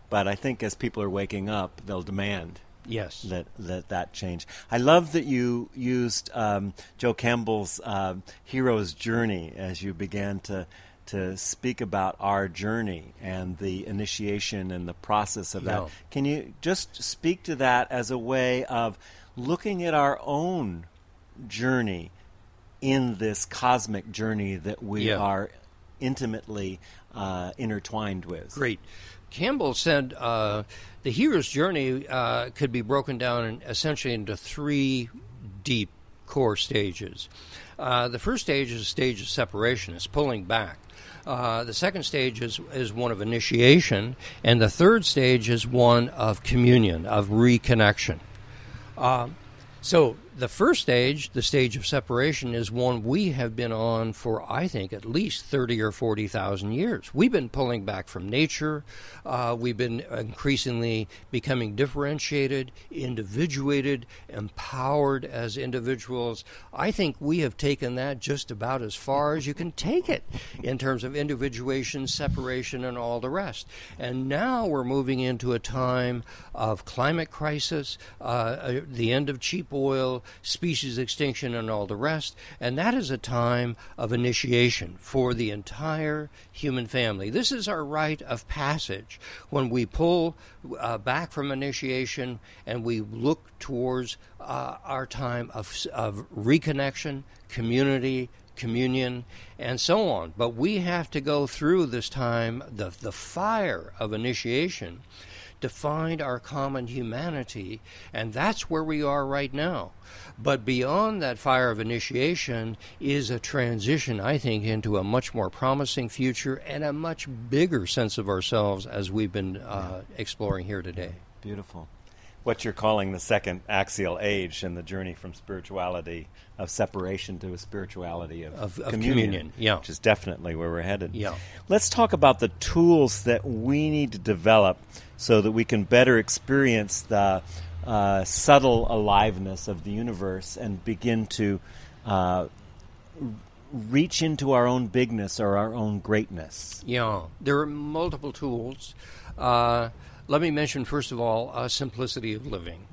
but i think as people are waking up they'll demand Yes, that that that change. I love that you used um, Joe Campbell's uh, hero's journey as you began to to speak about our journey and the initiation and the process of that. Can you just speak to that as a way of looking at our own journey in this cosmic journey that we yeah. are intimately uh, intertwined with? Great. Campbell said uh, the hero's journey uh, could be broken down in, essentially into three deep core stages. Uh, the first stage is a stage of separation, it's pulling back. Uh, the second stage is, is one of initiation, and the third stage is one of communion, of reconnection. Uh, so the first stage, the stage of separation, is one we have been on for, I think, at least 30 or 40,000 years. We've been pulling back from nature. Uh, we've been increasingly becoming differentiated, individuated, empowered as individuals. I think we have taken that just about as far as you can take it in terms of individuation, separation, and all the rest. And now we're moving into a time of climate crisis, uh, uh the end of cheap oil species extinction, and all the rest. And that is a time of initiation for the entire human family. This is our rite of passage when we pull uh, back from initiation and we look towards uh, our time of, of reconnection, community, communion, and so on. But we have to go through this time, the, the fire of initiation, to find our common humanity, and that's where we are right now. But beyond that fire of initiation is a transition, I think, into a much more promising future and a much bigger sense of ourselves as we've been uh, exploring here today. Beautiful. What you're calling the second axial age and the journey from spirituality of separation to a spirituality of, Of- of communion, communion, yeah. which is definitely where we're headed. Yeah. Let's talk about the tools that we need to develop so that we can better experience the uh, subtle aliveness of the universe and begin to uh, reach into our own bigness or our own greatness. Yeah, there are multiple tools. Uh, let me mention, first of all, uh, simplicity of living.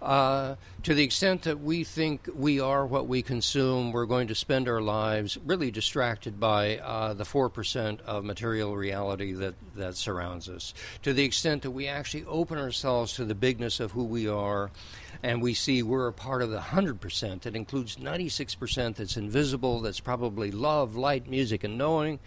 Uh, to the extent that we think we are what we consume, we're going to spend our lives really distracted by uh, the 4% of material reality that, that surrounds us. To the extent that we actually open ourselves to the bigness of who we are, and we see we're a part of the 100% that includes 96% that's invisible, that's probably love, light, music, and knowing.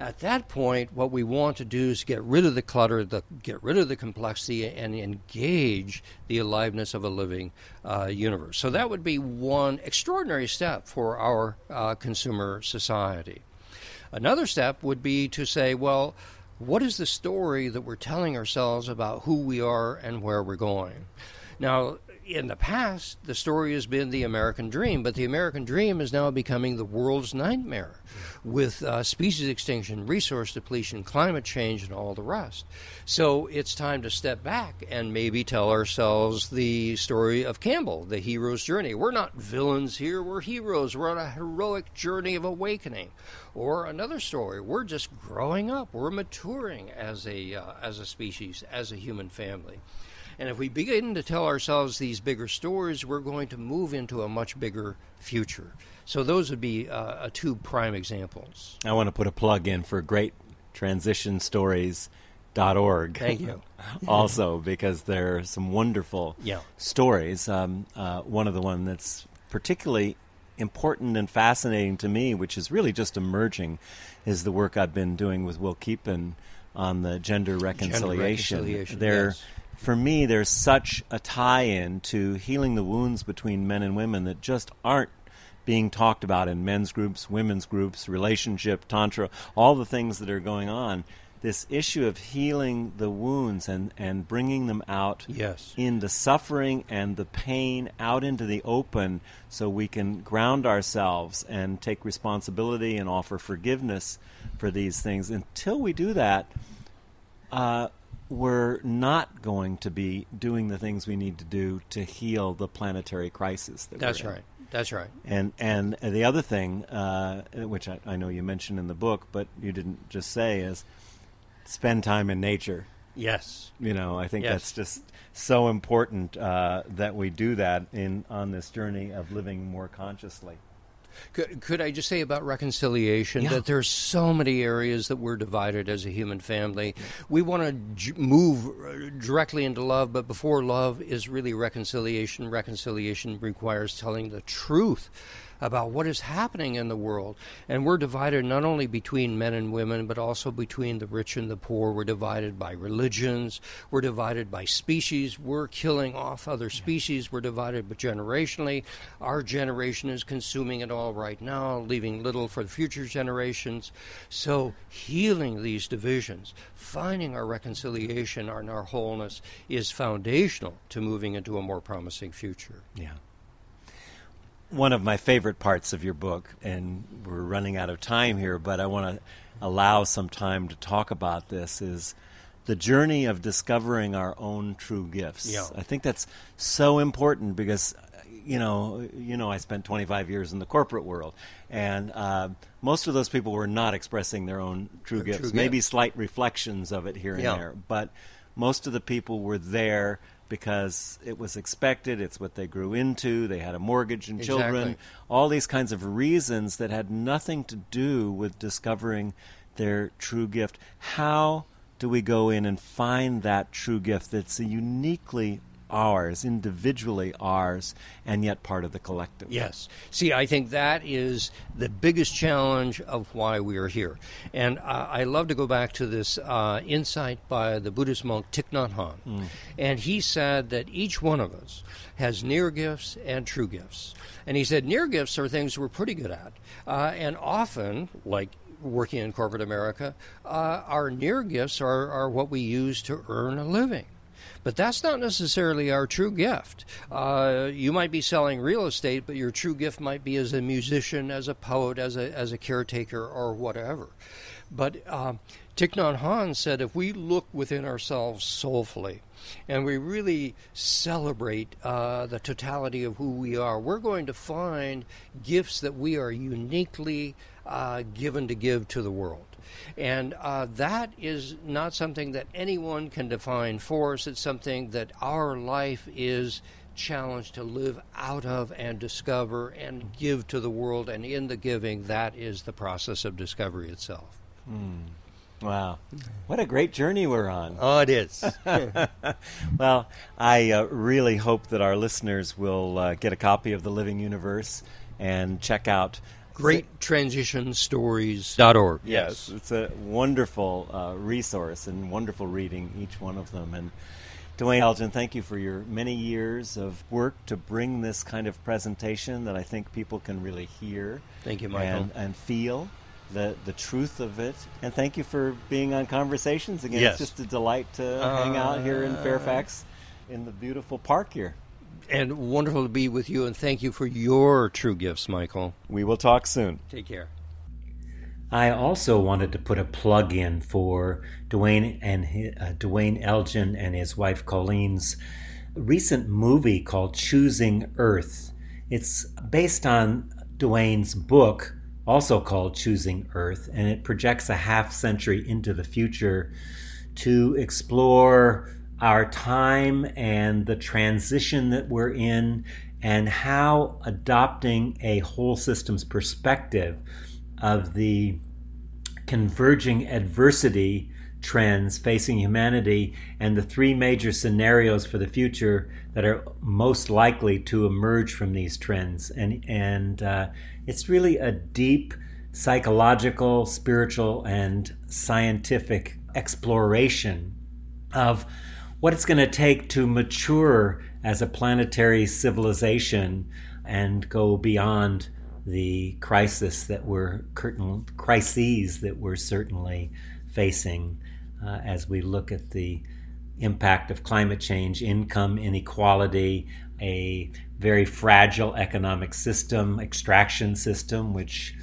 At that point, what we want to do is get rid of the clutter, the, get rid of the complexity, and engage the aliveness of a living uh, universe. So that would be one extraordinary step for our uh, consumer society. Another step would be to say, well, what is the story that we're telling ourselves about who we are and where we're going? Now, in the past, the story has been the American dream, but the American dream is now becoming the world's nightmare with uh, species extinction, resource depletion, climate change, and all the rest. So it's time to step back and maybe tell ourselves the story of Campbell, the hero's journey. We're not villains here, we're heroes. We're on a heroic journey of awakening. Or another story, we're just growing up, we're maturing as a, uh, as a species, as a human family. And if we begin to tell ourselves these bigger stories, we're going to move into a much bigger future. So those would be uh, two prime examples. I want to put a plug in for great transitionsstories.org. Thank you. [LAUGHS] also, because there are some wonderful Yeah. stories. Um, uh, one of the one that's particularly important and fascinating to me, which is really just emerging, is the work I've been doing with Will Keepin on the gender reconciliation. Gender reconciliation, there, yes. For me, there's such a tie-in to healing the wounds between men and women that just aren't being talked about in men's groups, women's groups, relationship, tantra, all the things that are going on. This issue of healing the wounds and, and bringing them out Yes. in the suffering and the pain out into the open so we can ground ourselves and take responsibility and offer forgiveness for these things. Until we do that, uh, we're not going to be doing the things we need to do to heal the planetary crisis. That That's right. That's right. And and the other thing, uh, which I, I know you mentioned in the book, but you didn't just say, is spend time in nature. Yes. You know, I think Yes. that's just so important uh, that we do that in on this journey of living more consciously. Could, could I just say about reconciliation Yeah. that there's so many areas that we're divided as a human family. We want to j- move uh, directly into love, but before love is really reconciliation. Reconciliation requires telling the truth about what is happening in the world. And we're divided not only between men and women, but also between the rich and the poor. We're divided by religions. We're divided by species. We're killing off other species. We're divided but generationally. Our generation is consuming it all right now, leaving little for the future generations. So, healing these divisions, finding our reconciliation and our wholeness is foundational to moving into a more promising future. Yeah. One of my favorite parts of your book, and we're running out of time here, but I want to allow some time to talk about this, is the journey of discovering our own true gifts. Yeah. I think that's so important because, you know, you know, I spent 25 years in the corporate world, and uh, most of those people were not expressing their own true Their gifts. true Maybe gifts. slight reflections of it here and Yeah. there, but most of the people were there because it was expected, it's what they grew into, they had a mortgage and children, Exactly. all these kinds of reasons that had nothing to do with discovering their true gift. How do we go in and find that true gift that's uniquely ours, individually ours, and yet part of the collective. Yes. See, I think that is the biggest challenge of why we are here. And uh, I love to go back to this uh, insight by the Buddhist monk Thich Nhat Hanh. Mm. And he said that each one of us has near gifts and true gifts. And he said near gifts are things we're pretty good at. Uh, and often, like working in corporate America, uh, our near gifts are, are what we use to earn a living. But that's not necessarily our true gift. Uh, you might be selling real estate, but your true gift might be as a musician, as a poet, as a, as a caretaker, or whatever. But uh, Thich Nhat Hanh said if we look within ourselves soulfully, and we really celebrate uh, the totality of who we are, we're going to find gifts that we are uniquely uh, given to give to the world. And uh, that is not something that anyone can define for us. It's something that our life is challenged to live out of and discover and give to the world. And in the giving, that is the process of discovery itself. Mm. Wow. What a great journey we're on. [LAUGHS] Oh, it is. [LAUGHS] well, I uh, really hope that our listeners will uh, get a copy of The Living Universe and check out greattransitionstories.org. Yes, it's a wonderful uh, resource and wonderful reading, each one of them. And Duane Elgin, thank you for your many years of work to bring this kind of presentation that I think people can really hear. Thank you, Michael. And, and feel the, the truth of it. And thank you for being on Conversations again. Yes. It's just a delight to uh, hang out here in Fairfax in the beautiful park here and wonderful to be with you. And thank you for your true gifts, Michael. We will talk soon. Take care. I also wanted to put a plug in for Duane and his, uh, Duane Elgin and his wife Colleen's recent movie called Choosing Earth. It's based on Duane's book, also called Choosing Earth, and it projects a half century into the future to explore our time and the transition that we're in, and how adopting a whole systems perspective of the converging adversity trends facing humanity and the three major scenarios for the future that are most likely to emerge from these trends. And, and uh, it's really a deep psychological, spiritual, and scientific exploration of what it's going to take to mature as a planetary civilization and go beyond the crisis that we're crises that we're certainly facing uh, as we look at the impact of climate change, income inequality, a very fragile economic system, extraction system, which,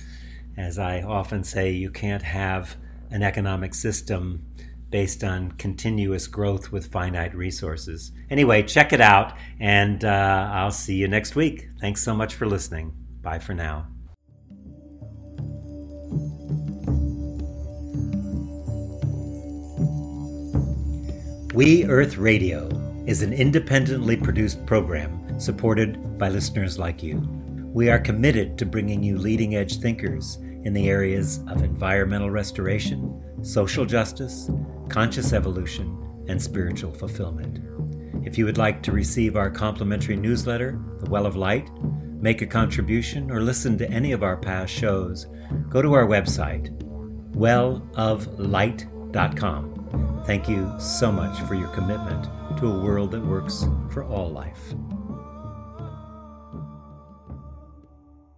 as I often say, you can't have an economic system based on continuous growth with finite resources. Anyway, check it out, and uh, I'll see you next week. Thanks so much for listening. Bye for now. We Earth Radio is an independently produced program supported by listeners like you. We are committed to bringing you leading edge thinkers in the areas of environmental restoration, social justice, conscious evolution, and spiritual fulfillment. If you would like to receive our complimentary newsletter, The Well of Light, make a contribution, or listen to any of our past shows, go to our website, welloflight.com. Thank you so much for your commitment to a world that works for all life.